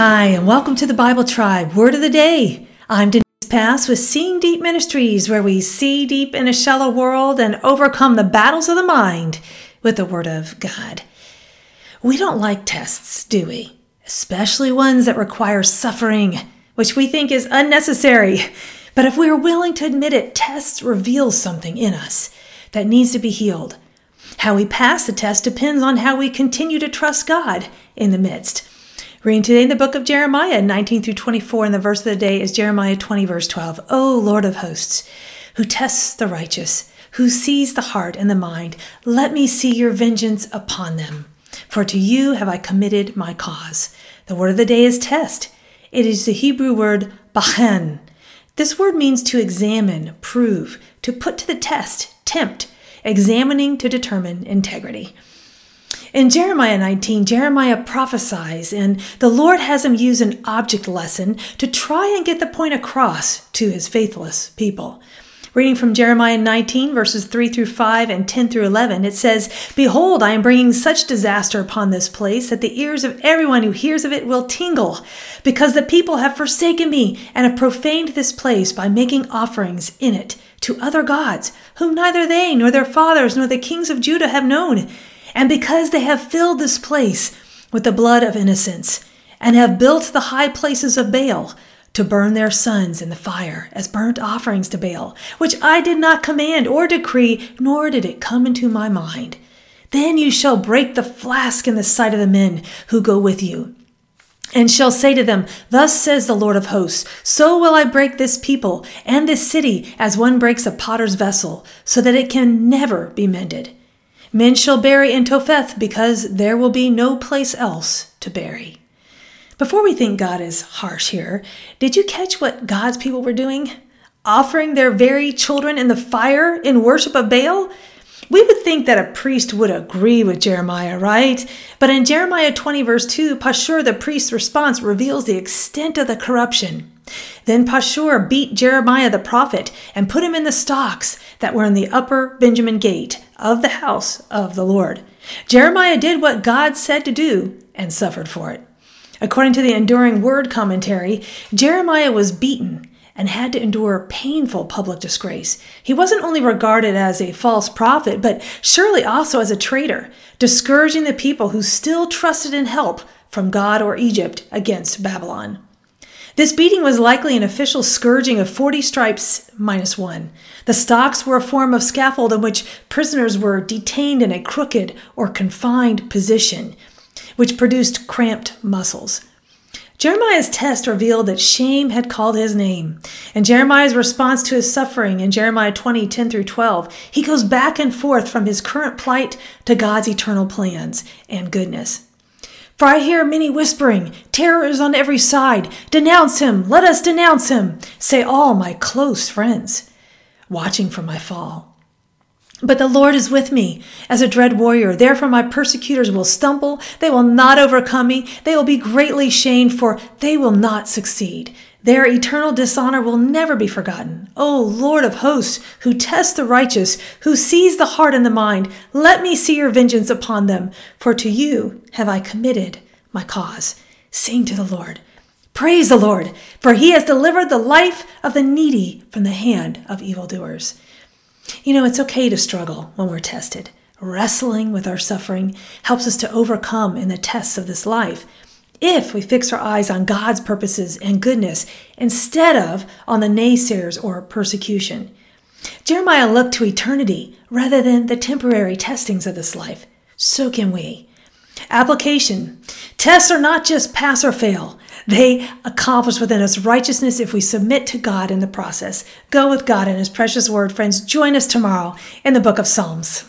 Hi, and welcome to the Bible Tribe Word of the Day. I'm Denise Pass with Seeing Deep Ministries, where we see deep in a shallow world and overcome the battles of the mind with the Word of God. We don't like tests, do we? Especially ones that require suffering, which we think is unnecessary. But if we are willing to admit it, tests reveal something in us that needs to be healed. How we pass the test depends on how we continue to trust God in the midst. Reading today in the book of Jeremiah 19 through 24, and the verse of the day is Jeremiah 20, verse 12. O Lord of hosts, who tests the righteous, who sees the heart and the mind, let me see your vengeance upon them. For to you have I committed my cause. The word of the day is test. It is the Hebrew word bachen. This word means to examine, prove, to put to the test, tempt, examining to determine integrity. In Jeremiah 19, Jeremiah prophesies, and the Lord has him use an object lesson to try and get the point across to his faithless people. Reading from Jeremiah 19, verses 3 through 5 and 10 through 11, it says, Behold, I am bringing such disaster upon this place that the ears of everyone who hears of it will tingle, because the people have forsaken me and have profaned this place by making offerings in it to other gods, whom neither they nor their fathers nor the kings of Judah have known and because they have filled this place with the blood of innocents, and have built the high places of Baal to burn their sons in the fire as burnt offerings to Baal, which I did not command or decree, nor did it come into my mind. Then you shall break the flask in the sight of the men who go with you, and shall say to them, Thus says the Lord of hosts, so will I break this people and this city as one breaks a potter's vessel, so that it can never be mended. Men shall bury in Topheth because there will be no place else to bury. Before we think God is harsh here, did you catch what God's people were doing? Offering their very children in the fire in worship of Baal? We would think that a priest would agree with Jeremiah, right? But in Jeremiah 20, verse 2, Pashur, the priest's response, reveals the extent of the corruption. Then Pashur beat Jeremiah the prophet and put him in the stocks that were in the upper Benjamin gate of the house of the Lord. Jeremiah did what God said to do and suffered for it. According to the Enduring Word commentary, Jeremiah was beaten and had to endure painful public disgrace. He wasn't only regarded as a false prophet, but surely also as a traitor, discouraging the people who still trusted in help from God or Egypt against Babylon. This beating was likely an official scourging of 40 stripes minus one. The stocks were a form of scaffold in which prisoners were detained in a crooked or confined position, which produced cramped muscles. Jeremiah's test revealed that shame had called his name. And Jeremiah's response to his suffering in Jeremiah 20, 10 through 12, he goes back and forth from his current plight to God's eternal plans and goodness. For I hear many whispering, Terror is on every side. Denounce him, let us denounce him, say all my close friends, watching for my fall. But the Lord is with me as a dread warrior. Therefore, my persecutors will stumble. They will not overcome me. They will be greatly shamed, for they will not succeed. Their eternal dishonor will never be forgotten. O Lord of hosts, who tests the righteous, who sees the heart and the mind, let me see your vengeance upon them, for to you have I committed my cause. Sing to the Lord. Praise the Lord, for he has delivered the life of the needy from the hand of evildoers. You know, it's okay to struggle when we're tested. Wrestling with our suffering helps us to overcome in the tests of this life if we fix our eyes on God's purposes and goodness instead of on the naysayers or persecution. Jeremiah looked to eternity rather than the temporary testings of this life. So can we. Application Tests are not just pass or fail, they accomplish within us righteousness if we submit to God in the process. Go with God and His precious word, friends. Join us tomorrow in the book of Psalms.